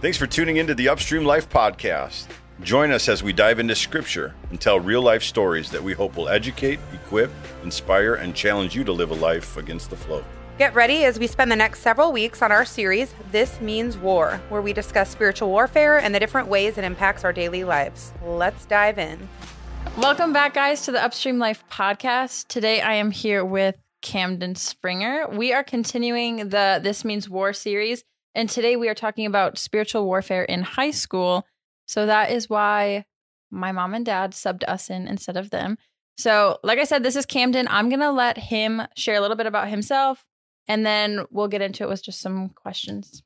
Thanks for tuning into the Upstream Life Podcast. Join us as we dive into Scripture and tell real life stories that we hope will educate, equip, inspire, and challenge you to live a life against the flow. Get ready as we spend the next several weeks on our series, This Means War, where we discuss spiritual warfare and the different ways it impacts our daily lives. Let's dive in. Welcome back, guys, to the Upstream Life podcast. Today I am here with Camden Springer. We are continuing the This Means War series, and today we are talking about spiritual warfare in high school. So that is why my mom and dad subbed us in instead of them. So, like I said, this is Camden. I'm going to let him share a little bit about himself, and then we'll get into it with just some questions.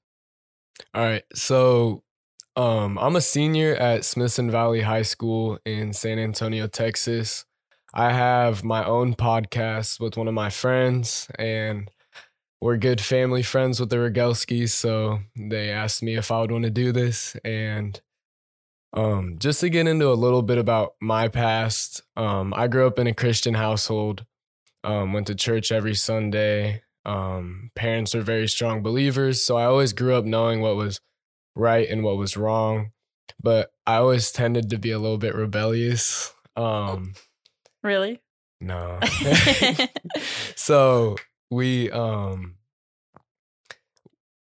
All right. So um, I'm a senior at Smithson Valley High School in San Antonio, Texas. I have my own podcast with one of my friends, and we're good family friends with the Rogelskis. So they asked me if I would want to do this. And um, just to get into a little bit about my past, um, I grew up in a Christian household, um, went to church every Sunday. Um, parents are very strong believers. So I always grew up knowing what was right and what was wrong. But I always tended to be a little bit rebellious. Um, Really? no. so we um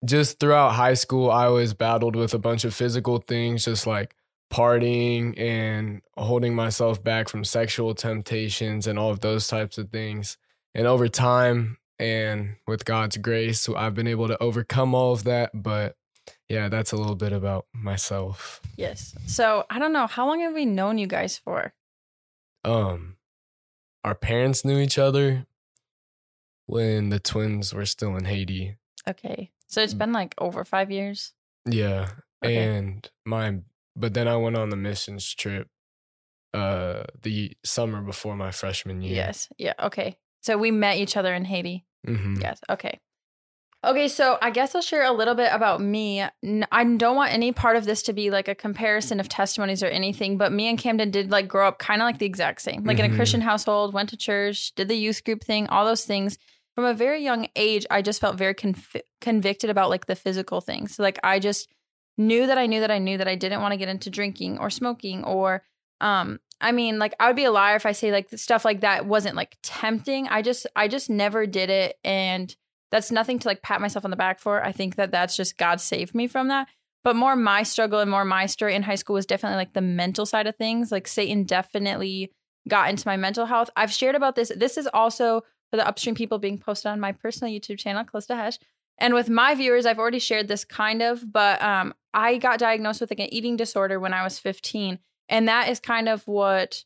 just throughout high school I always battled with a bunch of physical things just like partying and holding myself back from sexual temptations and all of those types of things. And over time and with God's grace, I've been able to overcome all of that, but yeah, that's a little bit about myself. yes. So I don't know. How long have we known you guys for? Um our parents knew each other when the twins were still in Haiti. Okay. So it's been like over five years. Yeah. Okay. And my but then I went on the missions trip uh the summer before my freshman year. Yes. Yeah. Okay. So we met each other in Haiti. hmm Yes. Okay. Okay. So I guess I'll share a little bit about me. I don't want any part of this to be like a comparison of testimonies or anything, but me and Camden did like grow up kind of like the exact same, like in a. Christian household, went to church, did the youth group thing, all those things. From a very young age, I just felt very conv- convicted about like the physical things. So, like I just knew that I knew that I knew that I didn't want to get into drinking or smoking or um I mean like I would be a liar if I say like stuff like that wasn't like tempting. I just I just never did it and that's nothing to like pat myself on the back for. I think that that's just God saved me from that. But more my struggle and more my story in high school was definitely like the mental side of things. Like Satan definitely got into my mental health. I've shared about this. This is also for the upstream people being posted on my personal YouTube channel, Calista Hesh. And with my viewers, I've already shared this kind of, but um, I got diagnosed with like an eating disorder when I was 15. And that is kind of what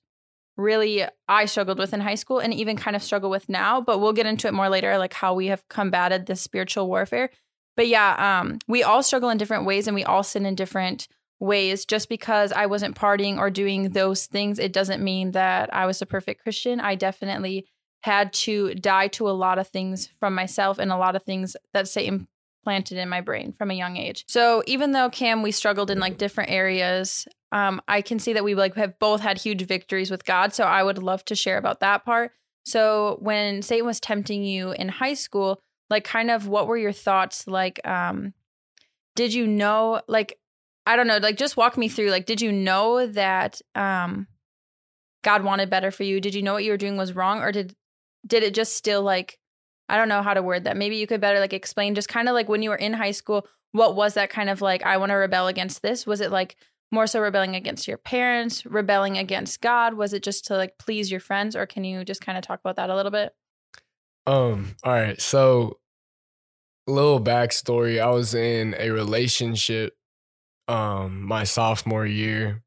really I struggled with in high school and even kind of struggle with now. But we'll get into it more later, like how we have combated this spiritual warfare. But yeah, um, we all struggle in different ways and we all sin in different ways. Just because I wasn't partying or doing those things, it doesn't mean that I was a perfect Christian. I definitely had to die to a lot of things from myself and a lot of things that Satan planted in my brain from a young age. So even though Cam, we struggled in like different areas, um, I can see that we like have both had huge victories with God. So I would love to share about that part. So when Satan was tempting you in high school, like kind of what were your thoughts? Like, um, did you know, like, I don't know, like just walk me through, like, did you know that um God wanted better for you? Did you know what you were doing was wrong? Or did did it just still like I don't know how to word that. Maybe you could better like explain just kind of like when you were in high school, what was that kind of like I want to rebel against this? Was it like more so rebelling against your parents, rebelling against God? Was it just to like please your friends or can you just kind of talk about that a little bit? Um, all right. So little backstory. I was in a relationship um my sophomore year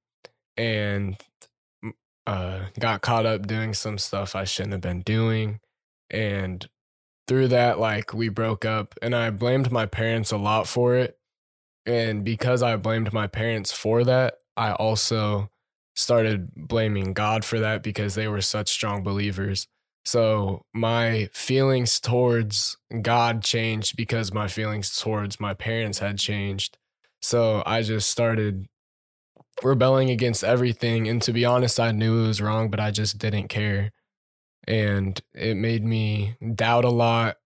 and uh got caught up doing some stuff I shouldn't have been doing. And through that, like we broke up and I blamed my parents a lot for it. And because I blamed my parents for that, I also started blaming God for that because they were such strong believers. So my feelings towards God changed because my feelings towards my parents had changed. So I just started rebelling against everything. And to be honest, I knew it was wrong, but I just didn't care. And it made me doubt a lot.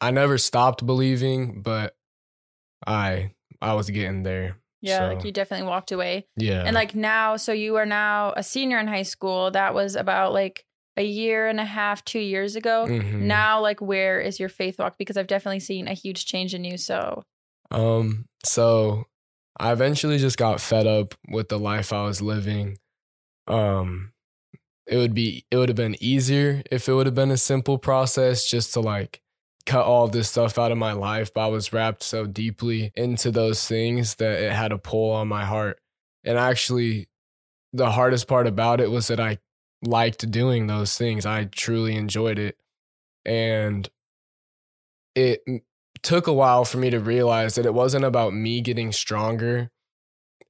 I never stopped believing, but I I was getting there. Yeah, So, like you definitely walked away. yeah. And like now, so you are now a senior in high school. That was about like a year and a half, two years ago. Mhm. Now, like, where is your faith walk? Because I've definitely seen a huge change in you. So, Um, so I eventually just got fed up with the life I was living. Um, it would be it would have been easier if it would have been a simple process just to like cut all this stuff out of my life, but I was wrapped so deeply into those things that it had a pull on my heart. And actually the hardest part about it was that I liked doing those things. I truly enjoyed it. And it took a while for me to realize that it wasn't about me getting stronger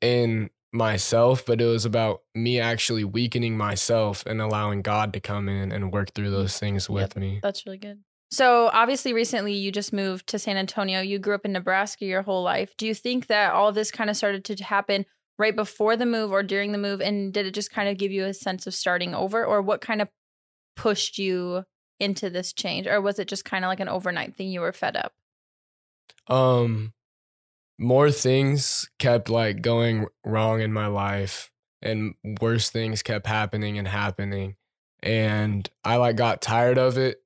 in myself, but it was about me actually weakening myself and allowing God to come in and work through mm. those things with me. that's really good. So, obviously, recently you just moved to San Antonio. You grew up in Nebraska your whole life. Do you think that all of this kind of started to happen right before the move or during the move? And did it just kind of give you a sense of starting over? Or what kind of pushed you into this change? Or was it just kind of like an overnight thing you were fed up? Um more things kept like going wrong in my life and worse things kept happening and happening and i like got tired of it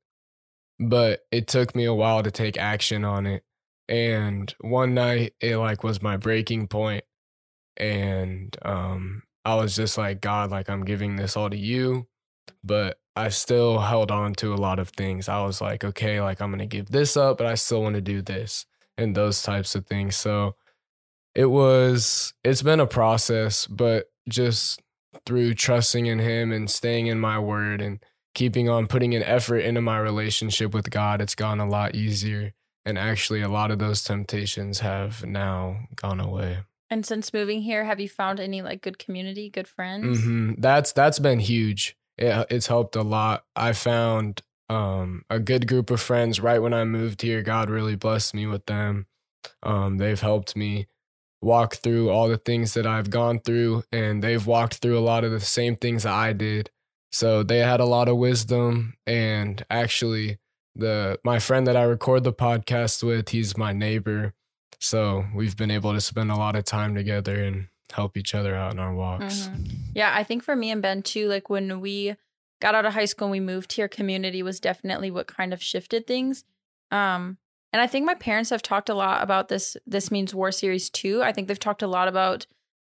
but it took me a while to take action on it and one night it like was my breaking point and um i was just like god like i'm giving this all to you but i still held on to a lot of things i was like okay like i'm gonna give this up but i still want to do this and those types of things. So it was it's been a process, but just through trusting in him and staying in my word and keeping on putting an effort into my relationship with God, it's gone a lot easier. And actually a lot of those temptations have now gone away. And since moving here, have you found any like good community, good friends? hmm That's that's been huge. It, it's helped a lot. I found um, a good group of friends right when I moved here. God really blessed me with them. Um, they've helped me walk through all the things that I've gone through, and they've walked through a lot of the same things that I did. So they had a lot of wisdom, and actually, the my friend that I record the podcast with, he's my neighbor. So we've been able to spend a lot of time together and help each other out in our walks. Mhm. Yeah, I think for me and Ben too, like when we got out of high school and we moved here, community was definitely what kind of shifted things. Um, and I think my parents have talked a lot about this. This means war series too. I think they've talked a lot about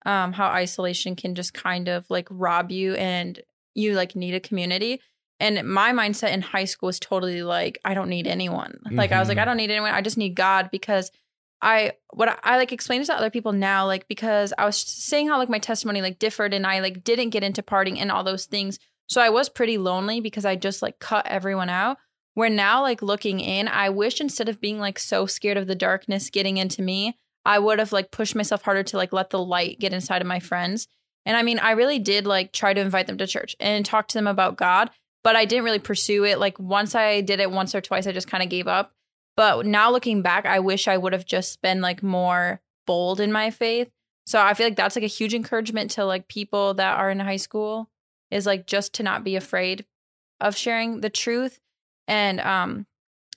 um, how isolation can just kind of like rob you, and you like need a community. And my mindset in high school was totally like, I don't need anyone. Like I was like, Mhm. I don't need anyone. I just need God because I what I, I like explain to other people now, like because I was saying how like my testimony like differed and I like didn't get into partying and all those things. So I was pretty lonely because I just like cut everyone out. Where now, like looking in, I wish instead of being like so scared of the darkness getting into me, I would have like pushed myself harder to like let the light get inside of my friends. And I mean, I really did like try to invite them to church and talk to them about God, but I didn't really pursue it. Like once I did it once or twice, I just kind of gave up. But now looking back, I wish I would have just been like more bold in my faith. So I feel like that's like a huge encouragement to like people that are in high school is like just to not be afraid of sharing the truth. And um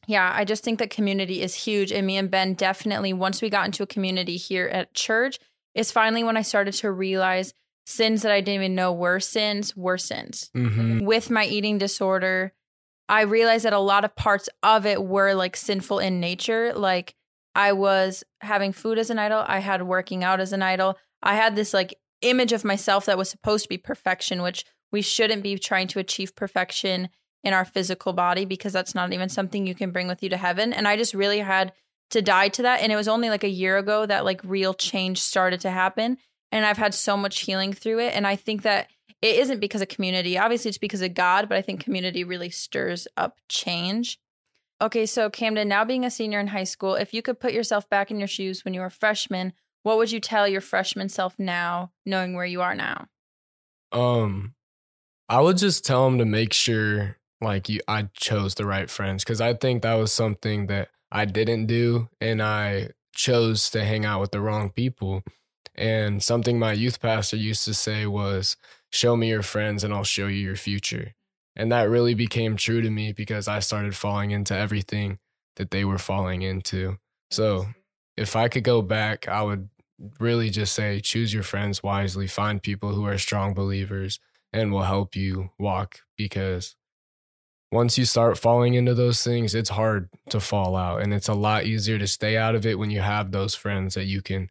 yeah, I just think that community is huge. And me and Ben definitely, once we got into a community here at church, is finally when I started to realize sins that I didn't even know were sins were sins. hmm With my eating disorder, I realized that a lot of parts of it were like sinful in nature. Like I was having food as an idol, I had working out as an idol. I had this like image of myself that was supposed to be perfection, which we shouldn't be trying to achieve perfection in our physical body because that's not even something you can bring with you to heaven. And I just really had to die to that. And it was only like a year ago that like real change started to happen. And I've had so much healing through it. And I think that it isn't because of community. Obviously, it's because of God, but I think community really stirs up change. Okay, so Camden, now being a senior in high school, if you could put yourself back in your shoes when you were a freshman, what would you tell your freshman self now, knowing where you are now? Um, I would just tell him to make sure like you I chose the right friends because I think that was something that I didn't do and I chose to hang out with the wrong people. And something my youth pastor used to say was, "Show me your friends and I'll show you your future." And that really became true to me because I started falling into everything that they were falling into. So, if I could go back, I would really just say choose your friends wisely, find people who are strong believers and will help you walk because once you start falling into those things, it's hard to fall out. And it's a lot easier to stay out of it when you have those friends that you can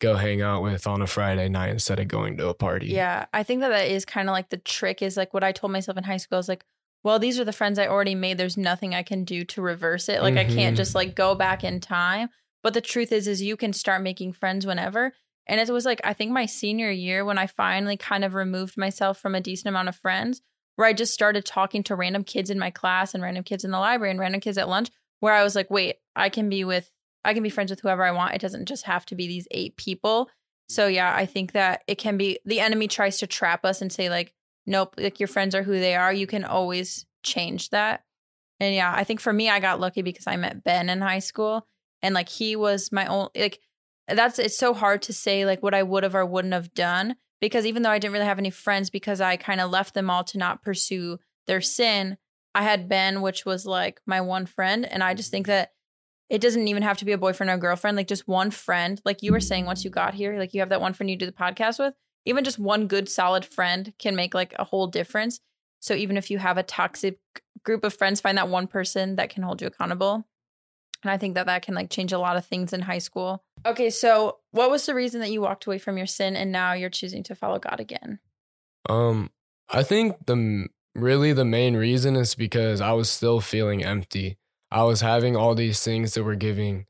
go hang out with on a Friday night instead of going to a party. Yeah, I think that that is kind of like the trick is like what I told myself in high school is like, well, these are the friends I already made. There's nothing I can do to reverse it. Like mm-hmm. I can't just like go back in time. But the truth is, is you can start making friends whenever. And it was like, I think my senior year when I finally kind of removed myself from a decent amount of friends, where I just started talking to random kids in my class and random kids in the library and random kids at lunch, where I was like, wait, I can be with, I can be friends with whoever I want. It doesn't just have to be these eight people. So yeah, I think that it can be the enemy tries to trap us and say, like, nope, like your friends are who they are. You can always change that. And yeah, I think for me, I got lucky because I met Ben in high school and like he was my own like that's it's so hard to say like what I would have or wouldn't have done because even though I didn't really have any friends because I kind of left them all to not pursue their sin, I had Ben, which was like my one friend, and I just think that it doesn't even have to be a boyfriend or girlfriend, like just one friend. Like you were saying, once you got here, like you have that one friend you do the podcast with. Even just one good, solid friend can make like a whole difference. So even if you have a toxic group of friends, find that one person that can hold you accountable. And I think that that can like change a lot of things in high school. Okay, so what was the reason that you walked away from your sin and now you're choosing to follow God again? Um, I think the really the main reason is because I was still feeling empty. I was having all these things that were giving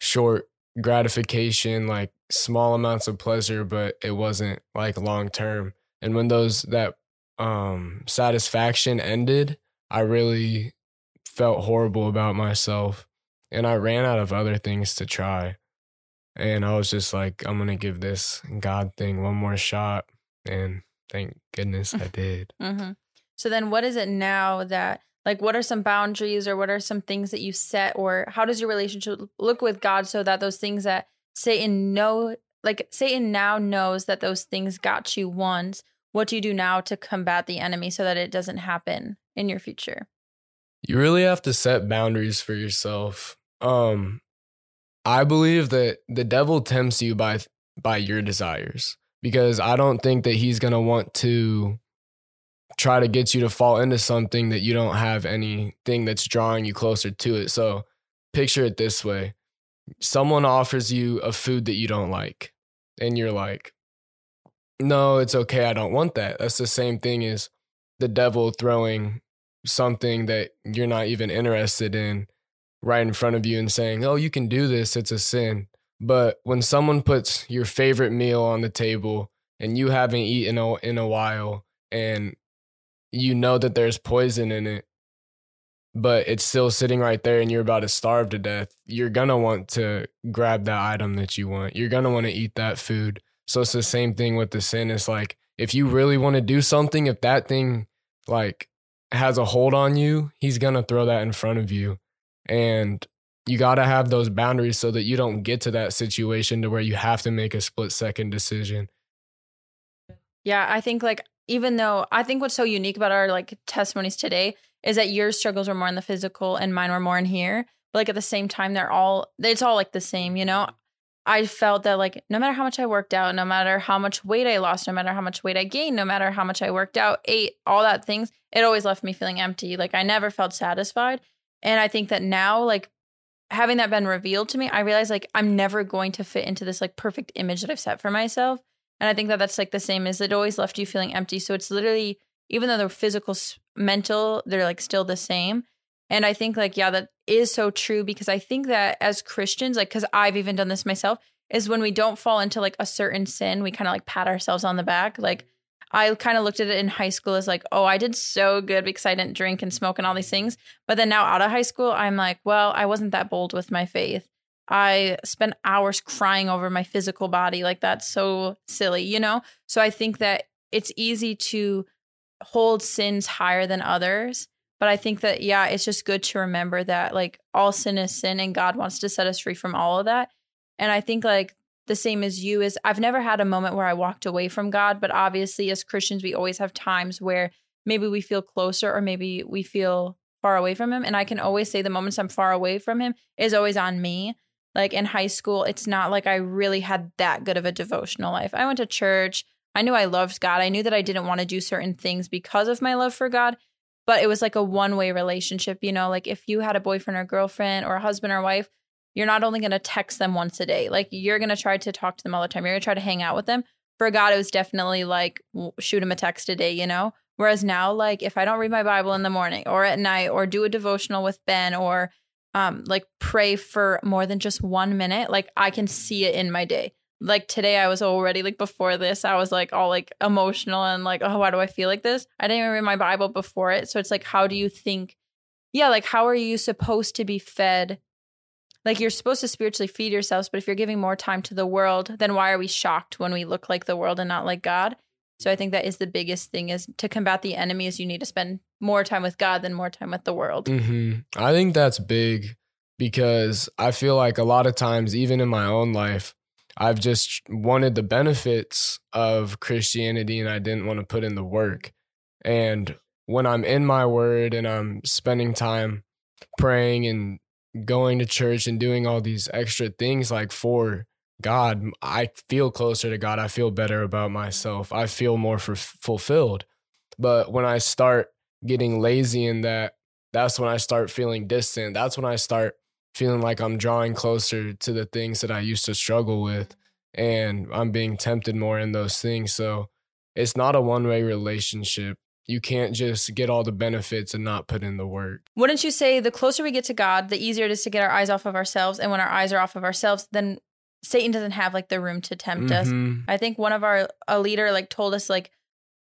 short gratification, like small amounts of pleasure, but it wasn't like long term. And when those that um satisfaction ended, I really felt horrible about myself and I ran out of other things to try. And I was just like, I'm gonna give this God thing one more shot, and thank goodness I did. Mm-hmm. So then, what is it now that like what are some boundaries or what are some things that you set or how does your relationship look with God so that those things that Satan know like Satan now knows that those things got you once. What do you do now to combat the enemy so that it doesn't happen in your future? You really have to set boundaries for yourself. Um, I believe that the devil tempts you by by your desires because I don't think that he's gonna want to try to get you to fall into something that you don't have anything that's drawing you closer to it. So picture it this way. Someone offers you a food that you don't like, and you're like, no, it's okay. I don't want that. That's the same thing as the devil throwing something that you're not even interested in right in front of you and saying, "Oh, you can do this. It's a sin." But when someone puts your favorite meal on the table and you haven't eaten in a while and you know that there's poison in it, but it's still sitting right there and you're about to starve to death, you're going to want to grab that item that you want. You're going to want to eat that food. So it's the same thing with the sin. It's like if you really want to do something, if that thing like has a hold on you, he's going to throw that in front of you. And you got to have those boundaries so that you don't get to that situation to where you have to make a split second decision. Yeah, I think like even though I think what's so unique about our like testimonies today is that your struggles were more in the physical and mine were more in here. But like at the same time, they're all it's all like the same, you know? I felt that like no matter how much I worked out, no matter how much weight I lost, no matter how much weight I gained, no matter how much I worked out, ate, all that things, it always left me feeling empty. Like I never felt satisfied. And I think that now, like having that been revealed to me, I realize like I'm never going to fit into this like perfect image that I've set for myself. And I think that that's like the same as it always left you feeling empty. So it's literally, even though they're physical, mental, they're like still the same. And I think like, yeah, that is so true because I think that as Christians, like, cause I've even done this myself, is when we don't fall into like a certain sin, we kind of like pat ourselves on the back. Like, I kind of looked at it in high school as like, oh, I did so good because I didn't drink and smoke and all these things. But then now out of high school, I'm like, well, I wasn't that bold with my faith. I spent hours crying over my physical body. Like, that's so silly, you know? So I think that it's easy to hold sins higher than others. But I think that, yeah, it's just good to remember that, like, all sin is sin and God wants to set us free from all of that. And I think, like, the same as you is I've never had a moment where I walked away from God, but obviously as Christians we always have times where maybe we feel closer or maybe we feel far away from him and I can always say the moments I'm far away from him is always on me. Like in high school, it's not like I really had that good of a devotional life. I went to church. I knew I loved God. I knew that I didn't want to do certain things because of my love for God, but it was like a one way relationship. You know, like if you had a boyfriend or girlfriend or a husband or wife, you're not only going to text them once a day, like you're going to try to talk to them all the time. You're going to try to hang out with them. For God, it was definitely like shoot him a text a day, you know? Whereas now, like if I don't read my Bible in the morning or at night or do a devotional with Ben or um like pray for more than just one minute, like I can see it in my day. Like today I was already like before this, I was like all like emotional and like, oh, why do I feel like this? I didn't even read my Bible before it. So it's like, how do you think, yeah, like how are you supposed to be fed? Like you're supposed to spiritually feed yourselves, but if you're giving more time to the world, then why are we shocked when we look like the world and not like God? So I think that is the biggest thing is to combat the enemies, you need to spend more time with God than more time with the world. hmm I think that's big because I feel like a lot of times, even in my own life, I've just wanted the benefits of Christianity and I didn't want to put in the work. And when I'm in my word and I'm spending time praying and going to church and doing all these extra things like for God, I feel closer to God. I feel better about myself. I feel more fulfilled. But when I start getting lazy in that, that's when I start feeling distant. That's when I start feeling like I'm drawing closer to the things that I used to struggle with. And I'm being tempted more in those things. So it's not a one way relationship. You can't just get all the benefits and not put in the work. Wouldn't you say the closer we get to God, the easier it is to get our eyes off of ourselves? And when our eyes are off of ourselves, then Satan doesn't have like the room to tempt us. Mhm. I think one of our a leader like told us like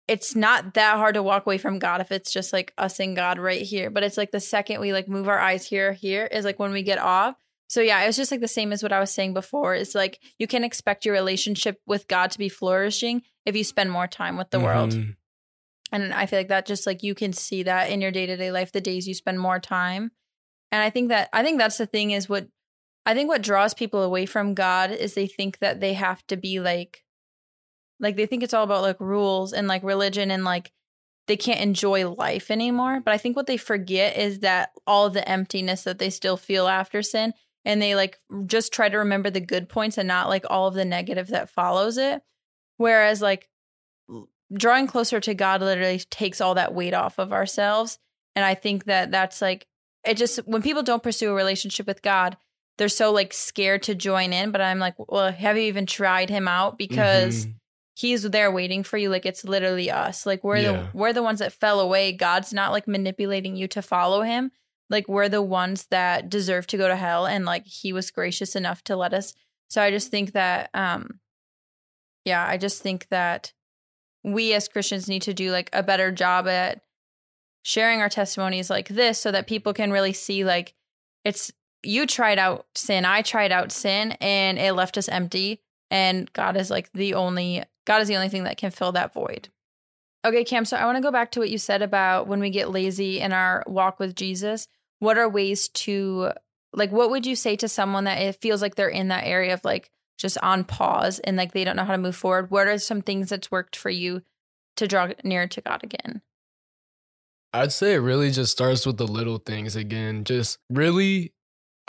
it's not that hard to walk away from God if it's just like us and God right here. But it's like the second we like move our eyes here, here is like when we get off. So yeah, it was just like the same as what I was saying before. It's like you can expect your relationship with God to be flourishing if you spend more time with the world. Mhm. And I feel like that just like you can see that in your day to day life, the days you spend more time. And I think that I think that's the thing is what I think what draws people away from God is they think that they have to be like like they think it's all about like rules and like religion and like they can't enjoy life anymore. But I think what they forget is that all the emptiness that they still feel after sin and they like just try to remember the good points and not like all of the negative that follows it. Whereas like drawing closer to God literally takes all that weight off of ourselves. And I think that that's like, it just, when people don't pursue a relationship with God, they're so like scared to join in. But I'm like, well, have you even tried him out? Because Mhm. he's there waiting for you. Like it's literally us. Like we're Yeah. the, we're the ones that fell away. God's not like manipulating you to follow him. Like we're the ones that deserve to go to hell. And like he was gracious enough to let us. So I just think that, um, yeah, I just think that we as Christians need to do like a better job at sharing our testimonies like this so that people can really see like it's you tried out sin, I tried out sin and it left us empty and God is like the only God is the only thing that can fill that void. Okay, Cam, so I want to go back to what you said about when we get lazy in our walk with Jesus. What are ways to like what would you say to someone that it feels like they're in that area of like just on pause and like they don't know how to move forward? What are some things that's worked for you to draw nearer to God again? I'd say it really just starts with the little things again. Just really,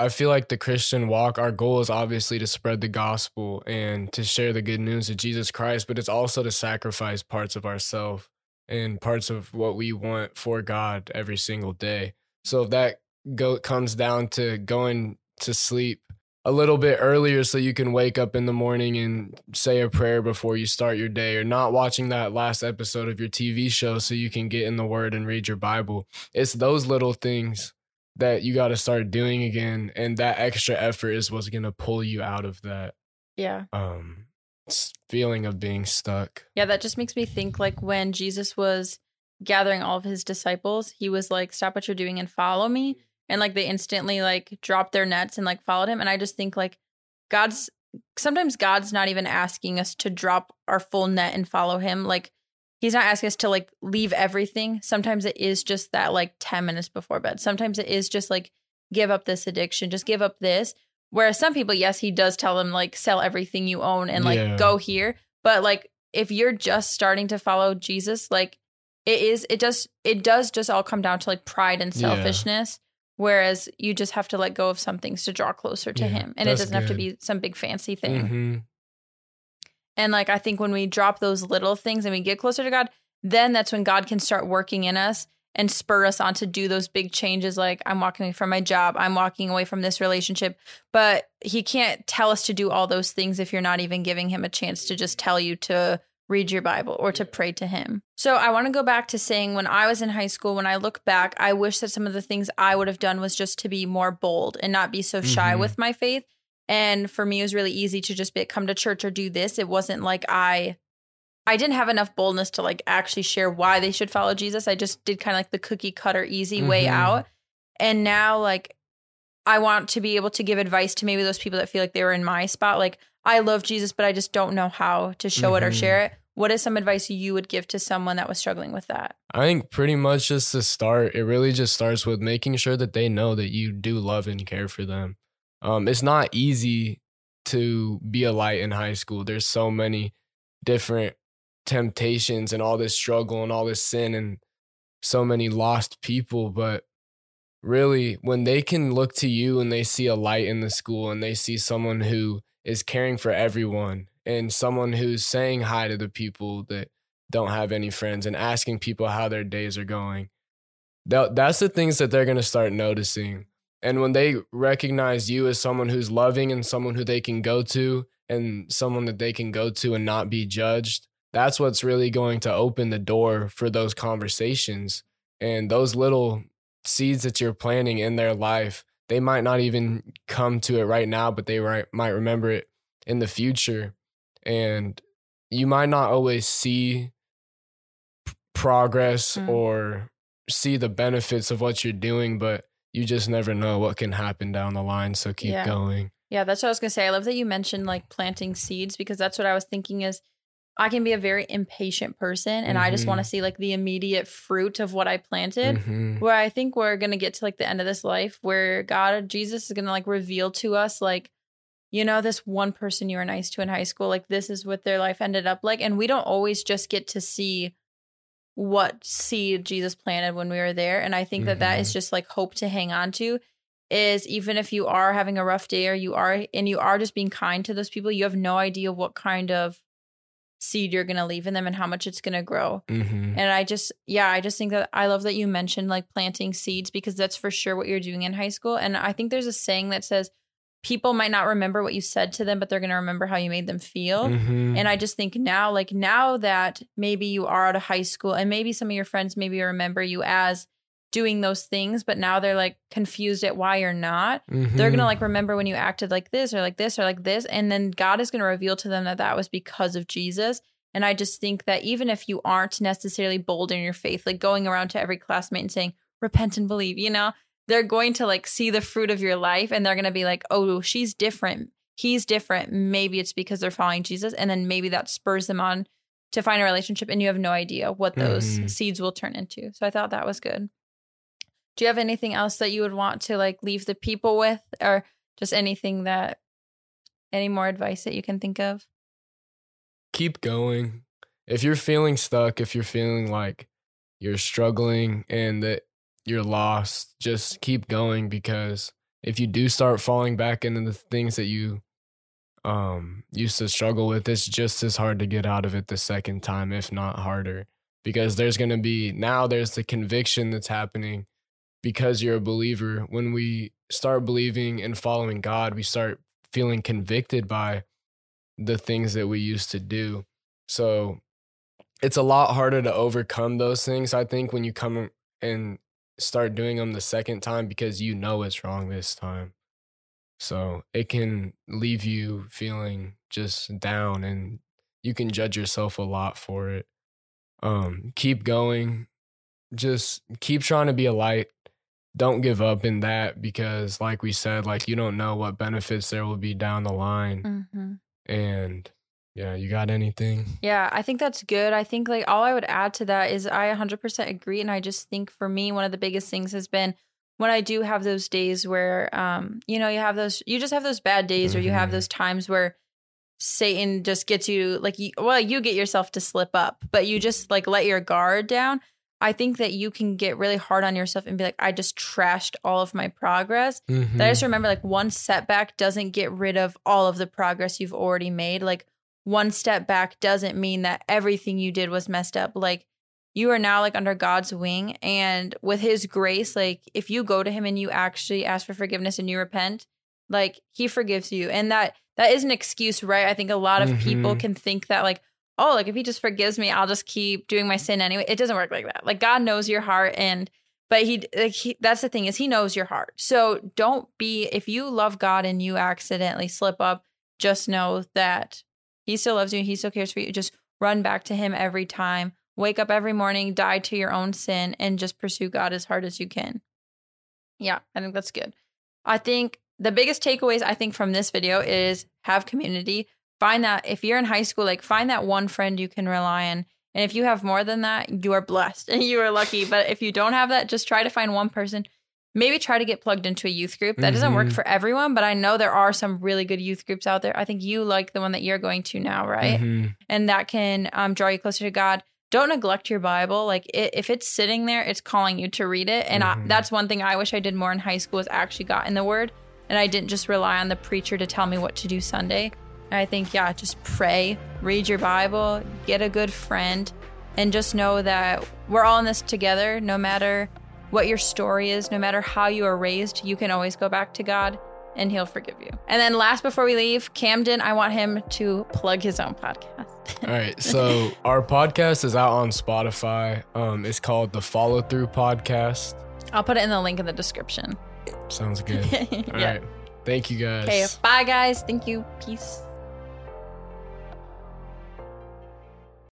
I feel like the Christian walk, our goal is obviously to spread the gospel and to share the good news of Jesus Christ, but it's also to sacrifice parts of ourselves and parts of what we want for God every single day. So if that go comes down to going to sleep a little bit earlier so you can wake up in the morning and say a prayer before you start your day or not watching that last episode of your TV show so you can get in the word and read your Bible. It's those little things that you got to start doing again and that extra effort is what's going to pull you out of that Yeah. um feeling of being stuck. Yeah, that just makes me think like when Jesus was gathering all of his disciples, he was like, Stop what you're doing and follow me. And like they instantly like dropped their nets and like followed him. And I just think like God's sometimes God's not even asking us to drop our full net and follow him. Like he's not asking us to like leave everything. Sometimes it is just that like 10 minutes before bed. Sometimes it is just like give up this addiction, just give up this. Whereas some people, yes, he does tell them like sell everything you own and like Yeah. go here. But like if you're just starting to follow Jesus, like it is, it does, it does just all come down to like pride and Yeah. selfishness. Whereas you just have to let go of some things to draw closer to Yeah, him. And it doesn't have to be some big fancy thing. hmm And like I think when we drop those little things and we get closer to God, then that's when God can start working in us and spur us on to do those big changes like I'm walking away from my job, I'm walking away from this relationship. But he can't tell us to do all those things if you're not even giving him a chance to just tell you to read your Bible or to pray to him. So I want to go back to saying when I was in high school, when I look back, I wish that some of the things I would have done was just to be more bold and not be so shy Mhm. with my faith. And for me, it was really easy to just be come to church or do this. It wasn't like I I didn't have enough boldness to like actually share why they should follow Jesus. I just did kind of like the cookie cutter easy way Mhm. out. And now like I want to be able to give advice to maybe those people that feel like they were in my spot. Like I love Jesus, but I just don't know how to show it or Mhm. share it. What is some advice you would give to someone that was struggling with that? I think pretty much just to start, it really just starts with making sure that they know that you do love and care for them. Um, it's not easy to be a light in high school. There's so many different temptations and all this struggle and all this sin and so many lost people. But really, when they can look to you and they see a light in the school and they see someone who is caring for everyone and someone who's saying hi to the people that don't have any friends and asking people how their days are going. That, that's the things that they're going to start noticing. And when they recognize you as someone who's loving and someone who they can go to and someone that they can go to and not be judged, that's what's really going to open the door for those conversations. And those little seeds that you're planting in their life, they might not even come to it right now, but they might remember it in the future. And you might not always see progress Mm. or see the benefits of what you're doing, but you just never know what can happen down the line. So keep Yeah. going. Yeah, that's what I was gonna say. I love that you mentioned like planting seeds because that's what I was thinking is I can be a very impatient person and I just want to see like the immediate fruit of what I planted. Mhm. Where I think we're gonna get to like the end of this life where God Jesus is gonna like reveal to us like, you know, this one person you were nice to in high school, like this is what their life ended up like. And we don't always just get to see what seed Jesus planted when we were there. And I think that that is Mhm. just like hope to hang on to is even if you are having a rough day or you are and you are just being kind to those people, you have no idea what kind of seed you're going to leave in them and how much it's going to grow. Mhm. And I just, yeah, I just think that I love that you mentioned like planting seeds because that's for sure what you're doing in high school. And I think there's a saying that says people might not remember what you said to them, but they're going to remember how you made them feel. Mhm. And I just think now, like now that maybe you are out of high school and maybe some of your friends maybe remember you as doing those things, but now they're like confused at why you're not. They're Mhm. gonna like remember when you acted like this or like this or like this, and then God is gonna reveal to them that that was because of Jesus. And I just think that even if you aren't necessarily bold in your faith, like going around to every classmate and saying repent and believe, you know, they're going to like see the fruit of your life, and they're gonna be like, oh, she's different, he's different. Maybe it's because they're following Jesus, and then maybe that spurs them on to find a relationship, and you have no idea what those Mhm. seeds will turn into. So I thought that was good. Do you have anything else that you would want to like leave the people with or just anything that any more advice that you can think of? keep going. If you're feeling stuck, if you're feeling like you're struggling and that you're lost, just keep going because if you do start falling back into the things that you um used to struggle with, it's just as hard to get out of it the second time, if not harder. Because there's to be now there's the conviction that's happening because you're a believer. When we start believing and following God, we start feeling convicted by the things that we used to do. So it's a lot harder to overcome those things, I think, when you come and start doing them the second time because you know it's wrong this time. So it can leave you feeling just down and you can judge yourself a lot for it. Um, keep going. Just keep trying to be a light. Don't give up in that because, like we said, like you don't know what benefits there will be down the line. Mm-hmm. And yeah, you got anything? Yeah, I think that's good. I think like all I would add to that is I 100% agree. And I just think for me, one of the biggest things has been when I do have those days where, um, you know, you have those, you just have those bad days or you have Mhm. those times where Satan just gets you like, you, well, you get yourself to slip up, but you just like let your guard down. I think that you can get really hard on yourself and be like, I just trashed all of my progress. But I just remember like one setback doesn't get rid of all of the progress you've already made. Like one step back doesn't mean that everything you did was messed up. Like you are now like under God's wing and with his grace, like if you go to him and you actually ask for forgiveness and you repent, like he forgives you. And that that is an excuse, right? I think a lot of people Mhm. can think that like, oh, like if he just forgives me, I'll just keep doing my sin anyway. It doesn't work like that. Like God knows your heart and but he like he that's the thing is he knows your heart. So don't be if you love God and you accidentally slip up, just know that he still loves you, he still cares for you. Just run back to him every time. Wake up every morning, die to your own sin and just pursue God as hard as you can. Yeah, I think that's good. I think the biggest takeaways I think from this video is have community. Find that if you're in high school, like find that one friend you can rely on. And if you have more than that, you are blessed and you are lucky. But if you don't have that, just try to find one person. Maybe try to get plugged into a youth group. That doesn't work Mhm. for everyone, but I know there are some really good youth groups out there. I think you like the one that you're going to now, right? Mhm. and that can um, draw you closer to God. Don't neglect your Bible. Like it, if it's sitting there, it's calling you to read it. And I, Mhm. that's one thing I wish I did more in high school is actually got in the Word, and I didn't just rely on the preacher to tell me what to do Sunday. And I think yeah, just pray, read your Bible, get a good friend, and just know that we're all in this together. No matter what your story is, no matter how you are raised, you can always go back to God and he'll forgive you. And then last before we leave, Camden, I want him to plug his own podcast. All right. So our podcast is out on Spotify. Um, it's called the Follow Through Podcast. I'll put it in the link in the description. Sounds good. All right. yeah. Thank you guys. Okay. Bye, guys. Thank you. Peace.